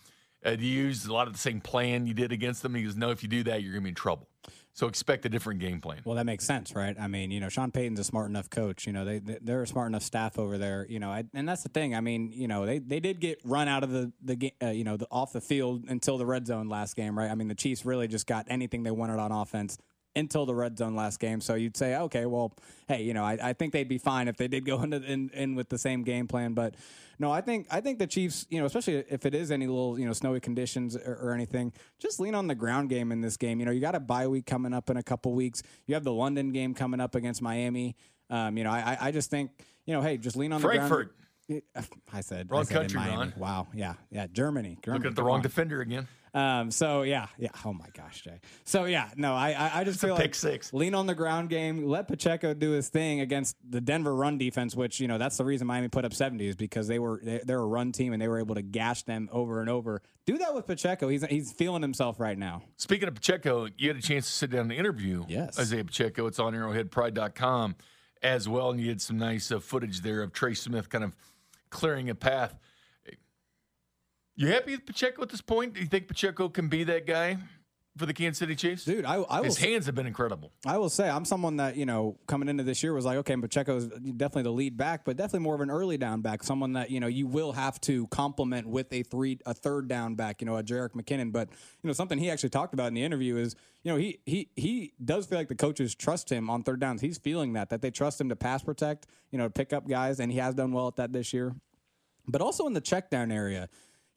uh, "Do you use a lot of the same plan you did against them?" He goes, "No. If you do that, you're going to be in trouble. So expect a different game plan." Well, that makes sense, right? I mean, you know, Sean Payton's a smart enough coach. You know, they they- they're a smart enough staff over there. You know, I, and that's the thing. I mean, you know, they, they did get run out of the the game, uh, you know, the, off the field until the red zone last game, right? I mean, the Chiefs really just got anything they wanted on offense until the red zone last game. So you'd say, okay, well, hey, you know, I, I think they'd be fine if they did go into in, in with the same game plan. But no, I think I think the Chiefs, you know, especially if it is any little you know snowy conditions or, or anything, just lean on the ground game in this game. You know, you got a bye week coming up in a couple weeks. You have the London game coming up against Miami. Um, you know, I, I- just think you know, hey, just lean on the Frankfurt. ground. I said Wrong I said country. Ron. Wow, yeah, yeah, Germany. Germany Looking at the wrong on. defender again. Um, so yeah, yeah. Oh my gosh, Jay. So yeah, no, I I, I just It's feel like six. lean on the ground game. Let Pacheco do his thing against the Denver run defense, which you know that's the reason Miami put up seventy is because they were they, they're a run team and they were able to gash them over and over. Do that with Pacheco. He's he's feeling himself right now. Speaking of Pacheco, you had a chance to sit down and interview Yes. Isaiah Pacheco. It's on arrowheadpride.com as well. And you had some nice uh, footage there of Trey Smith kind of clearing a path. You happy with Pacheco at this point? Do you think Pacheco can be that guy for the Kansas City Chiefs? Dude, I I will His hands have been incredible. I will say I'm someone that you know coming into this year was like, okay, Pacheco's definitely the lead back, but definitely more of an early down back, someone that you know you will have to complement with a three, a third down back, you know, a Jerick McKinnon. But you know something he actually talked about in the interview is you know he he he does feel like the coaches trust him on third downs. He's feeling that that they trust him to pass protect, you know, to pick up guys, and he has done well at that this year. But also in the check down area.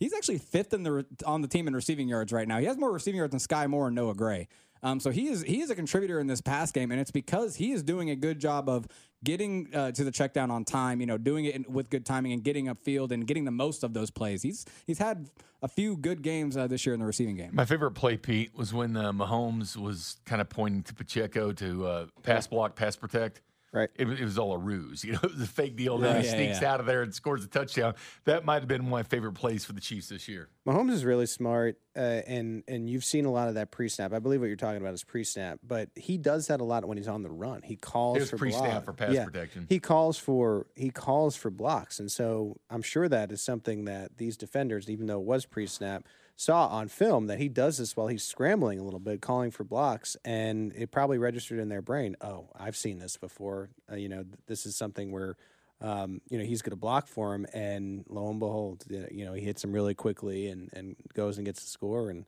He's actually fifth in the on the team in receiving yards right now. He has more receiving yards than Skyy Moore and Noah Gray. Um, so he is he is a contributor in this pass game, and it's because he is doing a good job of getting uh, to the check down on time. You know, doing it in, with good timing and getting upfield and getting the most of those plays. He's he's had a few good games uh, this year in the receiving game. My favorite play, Pete, was when uh, Mahomes was kind of pointing to Pacheco to uh, pass block, pass protect. Right. It, was- it was all a ruse. You know, it was a fake deal. Yeah, then he yeah, sneaks yeah. out of there and scores a touchdown. That might have been one of my favorite plays for the Chiefs this year. Mahomes is really smart, uh, and and you've seen a lot of that pre-snap. I believe what you're talking about is pre-snap, but he does that a lot when he's on the run. He calls It for pre-snap block. for pass protection. He calls for he calls for blocks, and so I'm sure that is something that these defenders, even though it was pre-snap, saw on film that he does this while he's scrambling a little bit, calling for blocks, and it probably registered in their brain. Oh, I've seen this before. Uh, you know, th- this is something where um, you know, he's going to block for him, and lo and behold, you know, he hits him really quickly and, and goes and gets the score. And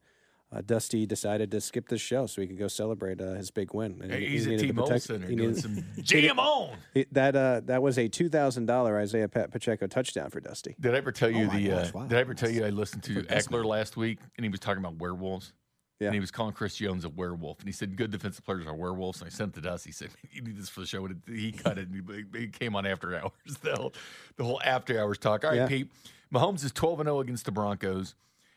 uh, Dusty decided to skip the show so he could go celebrate uh, his big win. And Hey, he- he's he at T-Mobile protect- Center he doing some jam on. he- that uh, that was a two thousand dollar Isaiah Pa- Pacheco touchdown for Dusty. Did I ever tell you Oh the? gosh, uh, wow. Did I ever tell you I listened to Eckler last week and he was talking about werewolves? Yeah. And he was calling Chris Jones a werewolf, and he said good defensive players are werewolves. And I sent it to Dusty. He said you need this for the show. And he cut it. And he, he came on after hours. The whole, the whole after hours talk. All right, Yeah. Pete. Mahomes is twelve and zero against the Broncos.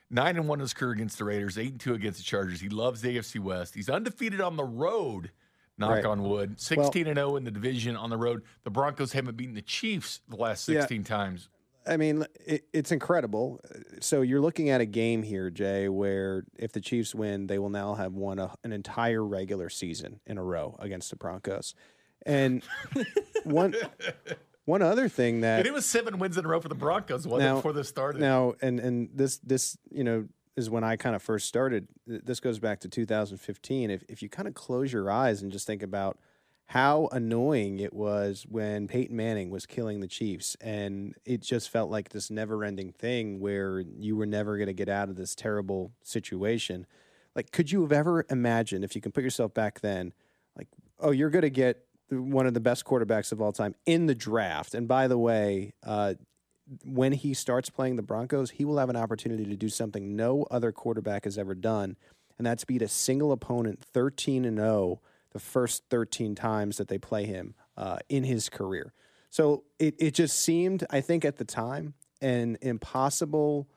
Nine and one in his career against the Raiders. Eight and two against the Chargers. He loves the AFC West. He's undefeated on the road. Knock Right. on wood. Sixteen and zero in the division on the road. The Broncos haven't beaten the Chiefs the last Yeah. sixteen times. I mean, it, it's incredible. So you're looking at a game here, Jay, where if the Chiefs win, they will now have won a, an entire regular season in a row against the Broncos. And one one other thing that And it was seven wins in a row for the Broncos, wasn't it, Now- before this started? Now, and and this this you know is when I kind of first started. This goes back to 2015. If if you kind of close your eyes and just think about how annoying it was when Peyton Manning was killing the Chiefs, and it just felt like this never-ending thing where you were never going to get out of this terrible situation. Like, could you have ever imagined if you can put yourself back then, like, oh, you're going to get one of the best quarterbacks of all time in the draft, and by the way, uh, when he starts playing the Broncos, he will have an opportunity to do something no other quarterback has ever done, and that's beat a single opponent 13 and 0 the first 13 times that they play him uh, in his career. So it, it just seemed, I think, at the time, an impossible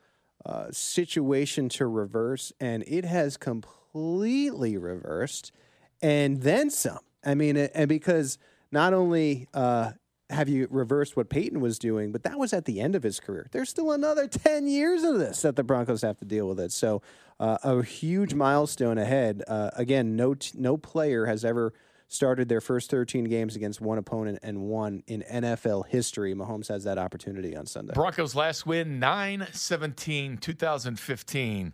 uh, situation to reverse, and it has completely reversed, and then some. I mean, and because not only uh, have you reversed what Peyton was doing, but that was at the end of his career. There's still another 10 years of this that the Broncos have to deal with it. So, uh, a huge milestone ahead. Uh, again, no t- no player has ever started their first 13 games against one opponent and won in NFL history. Mahomes has that opportunity on Sunday. Broncos last win 9 17 2015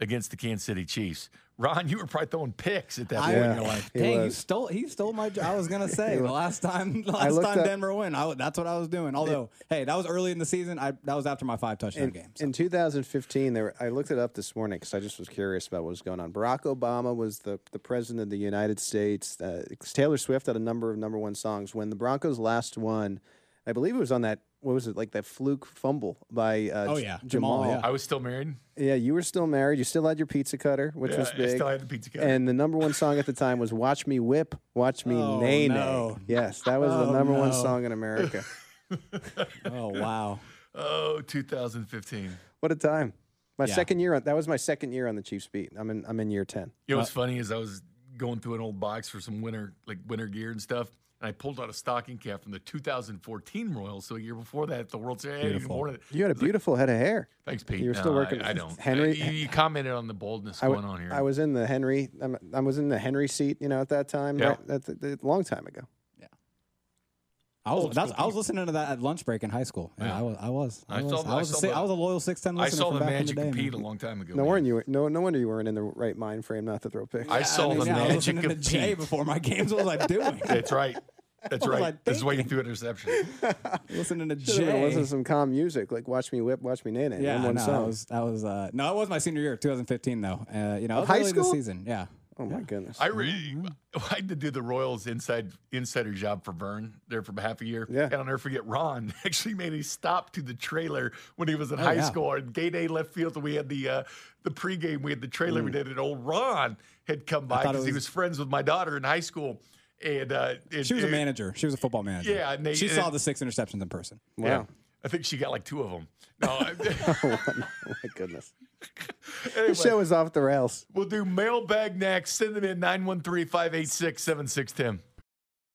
against the Kansas City Chiefs. Ron, you were probably throwing picks at that I- point in your life. Dang, he was. stole he stole my. I was gonna say the last time last looked time up- Denver win. I, that's what I was doing. Although, hey, that was early in the season. I that was after my five touchdown in, game. in 2015, there I looked it up this morning because I just was curious about what was going on. Barack Obama was the, the president of the United States. Uh, Taylor Swift had a number of number one songs. When the Broncos last won, I believe it was on that what was it like that fluke fumble by uh, Oh, yeah. Jamaal. Jamaal, yeah. I was still married. Yeah, you were still married. You still had your pizza cutter, which Yeah, was I big. still had the pizza cutter. And the number one song at the time was "Watch Me Whip, Watch Me Oh, Nay Nay." no. Yes, that was the Oh, number one song in America. oh wow. Oh, 2015. what a time! My Yeah. second year on that was my second year on the Chiefs beat. I'm in I'm in year ten. You know what's funny is I was going through an old box for some winter like winter gear and stuff, and I pulled out a stocking cap from the 2014 Royals. So a year before that, the World Series. I Beautiful. You had a beautiful head of hair. Thanks, Pete. You were still working- I, I don't. Henry- Uh, you, you commented on the boldness I going on here. I was in the Henry. I'm, I was in the Henry seat. You know, at that time. Yeah. Right? That's a, a long time ago. I was that's, I was listening to that at lunch break in high school. Yeah, Yeah. I was. I was. I, I was, saw I I was, a, saw si- the- I was a loyal six ten I saw from the back magic in the of day, Pete a long time ago. No man. wonder you were, no no wonder you weren't in the right mind frame not to throw picks. I saw the yeah, I was magic listening of to Jay Pete. before my games. What was I doing? That's right. That's What was right. I This is why you threw interception. listening to Should've been Jay. listening to some calm music like "Watch Me Whip, Watch Me Nay Nay." Yeah, one, one no, that was that was uh, no, it was my senior year, 2015 though. Uh, you know, it high early school? season. Yeah. Oh my goodness. I really, I had to do the Royals inside insider job for Vern there for half a year. Yeah. And I'll never forget Ron actually made a stop to the trailer when he was in high yeah. school and gay day left field. And we had the uh, the pregame, we had the trailer we did, and old Ron had come by thought it because he was- was friends with my daughter in high school. And, uh, and- She was a manager. She was a football manager. Yeah, and they- she and- saw the six interceptions in person. wow. Yeah. I think she got like two of them. No, oh my goodness. anyway, The show is off the rails. we'll do mailbag next. Send them in 913 586 7610.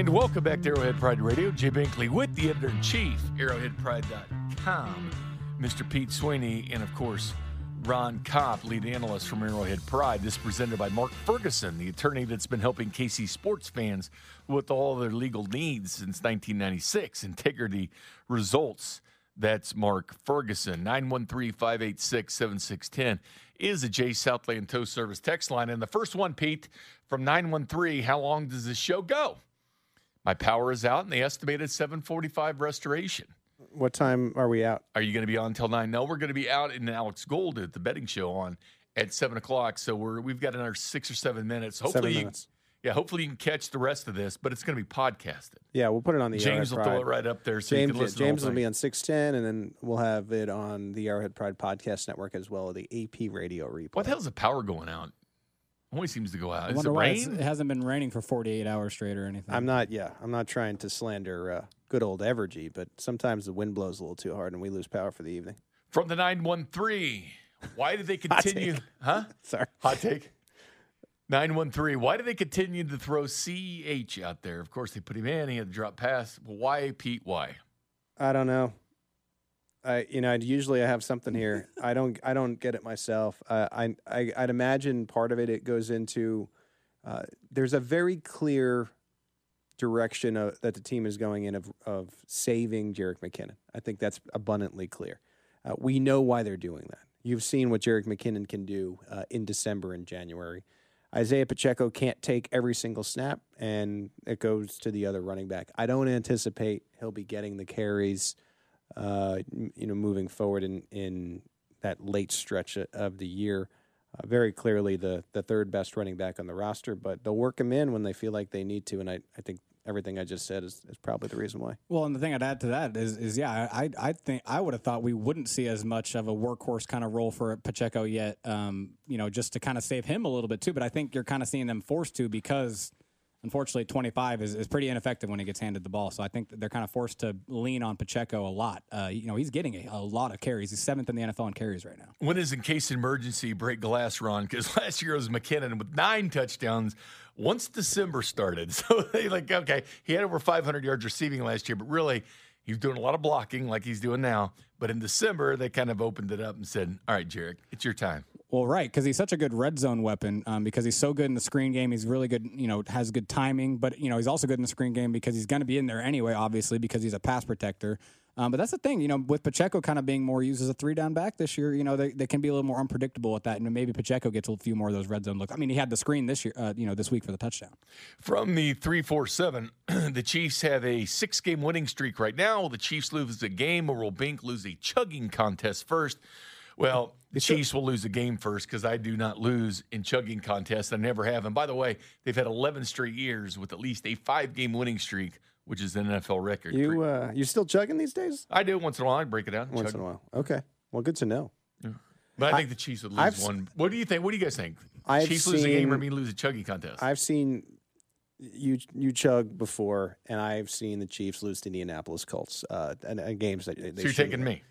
And welcome back to Arrowhead Pride Radio. Jay Binkley with the editor in chief, arrowheadpride.com, Mr. Pete Sweeney, and of course, Ron Kopp, lead analyst from Arrowhead Pride. This is presented by Mark Ferguson, the attorney that's been helping KC sports fans with all their legal needs since 1996. Integrity results. That's Mark Ferguson. 913 586 7610 is a J Southland Tow Service text line. And the first one, Pete, from 913 How long does this show go? My power is out, and they estimated 745 restoration. What time are we out? Are you going to be on until nine? No, we're going to be out in Alex Gold at the betting show on at seven o'clock. So we're we've got another six or seven minutes. Hopefully, Seven you, yeah, hopefully you can catch the rest of this, but it's going to be podcasted. Yeah, we'll put it on the James will throw it right up there so you James, can listen. to the whole James will be on 610, and then we'll have it on the Arrowhead Pride Podcast Network as well, as the AP radio replay. What the hell's the power going out? Always seems to go out. I Is it wonder why it's- rain? it hasn't been raining for 48 hours straight or anything. I'm not, yeah, I'm not trying to slander uh, good old Evergy, but sometimes the wind blows a little too hard and we lose power for the evening. From the 913, why did they Hot continue? huh? Sorry. Hot take. 913, why did they continue to throw CEH out there? Of course, they put him in. He had to drop pass. Well, why, Pete? Why? I don't know. I you know I usually I have something here. I don't I don't get it myself. Uh, I, I I'd imagine part of it it goes into uh, there's a very clear direction of, that the team is going in of of saving Jerick McKinnon. I think that's abundantly clear. Uh, we know why they're doing that. You've seen what Jerick McKinnon can do uh, in December and January. Isaiah Pacheco can't take every single snap, and it goes to the other running back. I don't anticipate he'll be getting the carries, uh, you know, moving forward in in that late stretch of the year. Uh, very clearly, the the third best running back on the roster, but they'll work him in when they feel like they need to, and I, I think everything I just said is, is probably the reason why. Well, and the thing I'd add to that is, is yeah, I, I think I would have thought we wouldn't see as much of a workhorse kind of role for Pacheco yet. Um, you know, just to kind of save him a little bit too. But I think you're kind of seeing them forced to because, unfortunately, 25 is, is pretty ineffective when he gets handed the ball. So I think they're kind of forced to lean on Pacheco a lot. Uh, you know, he's getting a, a lot of carries. He's seventh in the NFL in carries right now. When is in case emergency break glass Ron? Because last year it was McKinnon with nine touchdowns once December started. So they like, okay, he had over 500 yards receiving last year, but really he's doing a lot of blocking like he's doing now. But in December, they kind of opened it up and said, all right, Jerick, it's your time. Well, right, because he's such a good red zone weapon. Um, because he's so good in the screen game, he's really good. You know, has good timing, but you know he's also good in the screen game because he's going to be in there anyway. Obviously, because he's a pass protector. Um, but that's the thing, you know, with Pacheco kind of being more used as a three down back this year, you know, they, they can be a little more unpredictable at that. And maybe Pacheco gets a few more of those red zone looks. I mean, he had the screen this year, uh, you know, this week for the touchdown. From the 347, the Chiefs have a six game winning streak right now. Will the Chiefs lose a game, or will Bink lose a chugging contest first? Well, the Chiefs will lose a game first because I do not lose in chugging contests. I never have. And by the way, they've had 11 straight years with at least a five game winning streak, which is an NFL record. You uh, you still chugging these days? I do once in a while. I break it down. Once in a while. Okay. Well, good to know. But I think the Chiefs would lose I've one. What do you think? What do you guys think? I've Chiefs lose a game or seen- me lose a chugging contest? I've seen you you chug before, and I've seen the Chiefs lose to Indianapolis Colts uh, and, and games that they so you're taking have. me.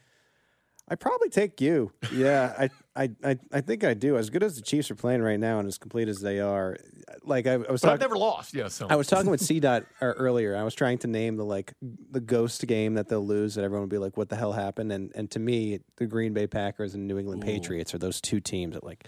I probably take you. Yeah, I, I, I, I think I do. As good as the Chiefs are playing right now, and as complete as they are, like I, I was But I've talking. never lost. Yeah, so I was talking with C Dot uh, earlier. I was trying to name the like the ghost game that they'll lose that everyone would be like, "What the hell happened?" And and to me, the Green Bay Packers and New England Patriots are those two teams that like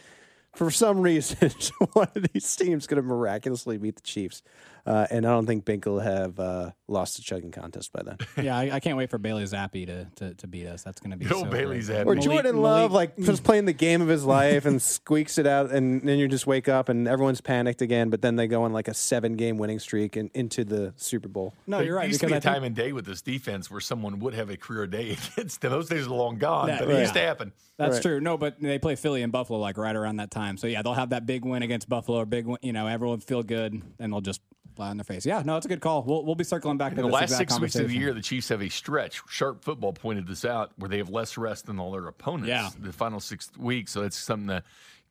for some reason, one of these teams going to miraculously beat the Chiefs. Uh, and I don't think Bink will have uh, lost the chugging contest by then. yeah, I, I can't wait for Bailey Zappe to, to, to beat us. That's going to be Go so Bailey great. Zappe. Or Malik- Jordan Love, Malik- like just playing the game of his life and squeaks it out, and then you just wake up and everyone's panicked again. But then they go on like a seven-game winning streak and into the Super Bowl. No, There you're right. used to be I a think- time and day with this defense where someone would have a career day against them. Those days are long gone, That- but it used to happen. That's Right. true. No, but they play Philly and Buffalo like right around that time. So yeah, they'll have that big win against Buffalo or big win. You know, everyone feel good, and they'll just fly on their face. Yeah, no, it's a good call. We'll we'll be circling back In to the this last exact six weeks of the year, the Chiefs have a stretch. Sharp Football pointed this out, where they have less rest than all their opponents. Yeah. the final six weeks. So that's something to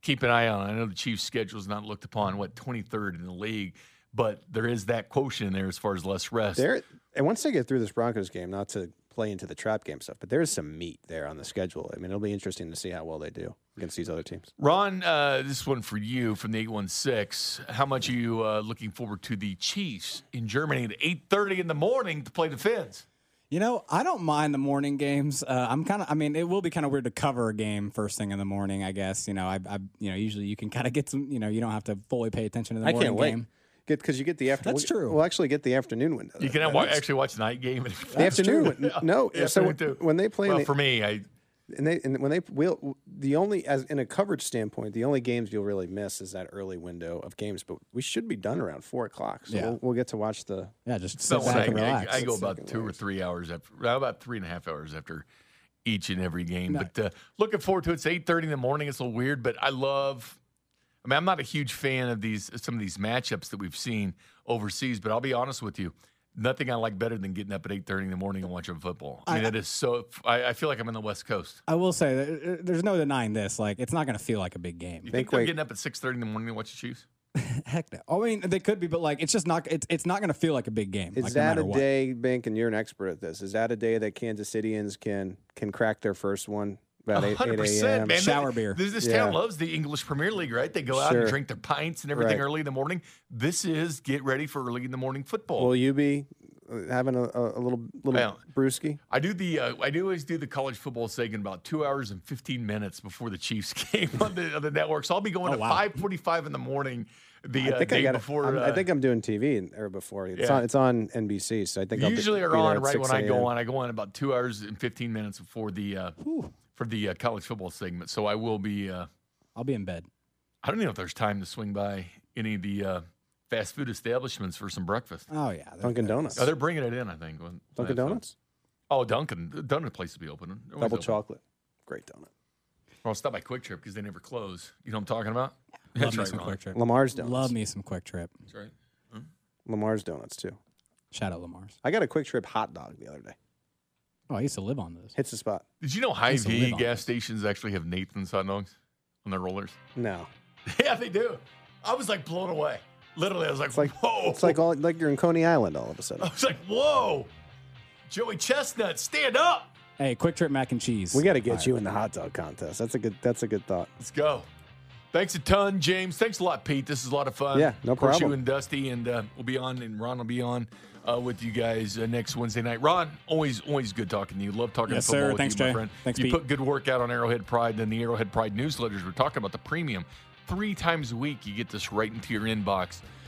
keep an eye on. I know the Chiefs' schedule is not looked upon what 23rd in the league, but there is that quotient in there as far as less rest. There, and once they get through this Broncos game, not to play into the trap game stuff, but there's some meat there on the schedule. I mean, it'll be interesting to see how well they do against these other teams. Ron, uh, this one for you from the 816. How much are you uh, looking forward to the Chiefs in Germany at 8.30 in the morning to play the Fins? You know, I don't mind the morning games. Uh, I'm kind of, I mean, it will be kind of weird to cover a game first thing in the morning. I guess you know, I, I you know, usually you can kind of get some. You know, you don't have to fully pay attention to the I morning can't wait. game. Get because you get the afternoon. That's true. We'll actually get the afternoon window. You can wa- actually watch the night game. the afternoon. win- No, The so afternoon, when they play, in Well, the- for me, I and they and when they will the only as in a coverage standpoint, the only games you'll really miss is that early window of games. But we should be done around four o'clock, so Yeah. we'll, we'll get to watch the. Yeah, just So sit back and I, relax. I go about two or three hours after, about three and a half hours after each and every game. But uh, looking forward to it. It's eight thirty in the morning. It's a little weird, but I love. I mean, I'm not a huge fan of these some of these matchups that we've seen overseas. But I'll be honest with you, nothing I like better than getting up at eight thirty in the morning and watching football. I mean, it is so. I, I feel like I'm in the West Coast. I will say, that, uh, there's no denying this. Like, it's not going to feel like a big game. You think, Think they're getting up at six thirty in the morning to watch the Chiefs? Heck no. I mean, they could be, but like, it's just not. It's it's not going to feel like a big game. Is like, that matter a what. day, Bink, and you're an expert at this? Is that a day that Kansas Cityans can can crack their first one about eight, 8 100%, a.m.? man. Shower beer. This, this Yeah. town loves the English Premier League, right? They go out and drink their pints and everything Right. early in the morning. This is get ready for early in the morning football. Will you be uh, having a, a, a little little Well, brewski? I do the uh, I do always do the college football segment about two hours and fifteen minutes before the Chiefs game on the, on the network. So I'll be going Oh, at wow. five forty five in the morning the I uh, think day I got before. I'm- I uh, think I'm doing TV or before. It's Yeah. on it's on NBC, so I think I'll be- usually are on at right when I go on. I go on about two hours and fifteen minutes before the uh, for the uh, college football segment. So I will be. Uh, I'll be in bed. I don't even know if there's time to swing by any of the uh, fast food establishments for some breakfast. Oh yeah, Dunkin' Donuts. Oh, they're bringing it in, I think. when- Dunkin' when- Donuts. Oh, Dunkin'. The Donut place will be open. Always Double open. chocolate. Great donut. I'll stop by QuikTrip because they never close. You know what I'm talking about? Love That's me right, some Ron. QuikTrip. Lamar's Donuts. Love me some QuikTrip. That's right. Lamar's Donuts too. Shout out Lamar's. I got a QuikTrip hot dog the other day. Oh, I used to live on those. Hits the spot. Did you know used to live Hy-Vee on gas stations actually have Nathan's hot dogs on their rollers? No, yeah, they do. I was like blown away. Literally, I was like, it's like whoa. it's like all like you're in Coney Island all of a I sudden. I was like, whoa. Joey Chestnut, stand up. Hey, QuikTrip mac and cheese. We got to get All you right. in the hot dog contest. That's a good. That's a good thought. Let's go. Thanks a ton, James. Thanks a lot, Pete. This is a lot of fun. Yeah, no of course, problem. You and Dusty, and uh, we'll be on, and Ron will be on uh, with you guys uh, next Wednesday night. Ron, always, always good talking to you. Love talking Yes, football sir. with Thanks, you, my Jay. friend. Thanks, you Pete. put good work out on Arrowhead Pride and the Arrowhead Pride newsletters. We're talking about the premium. Three times a week, you get this right into your inbox.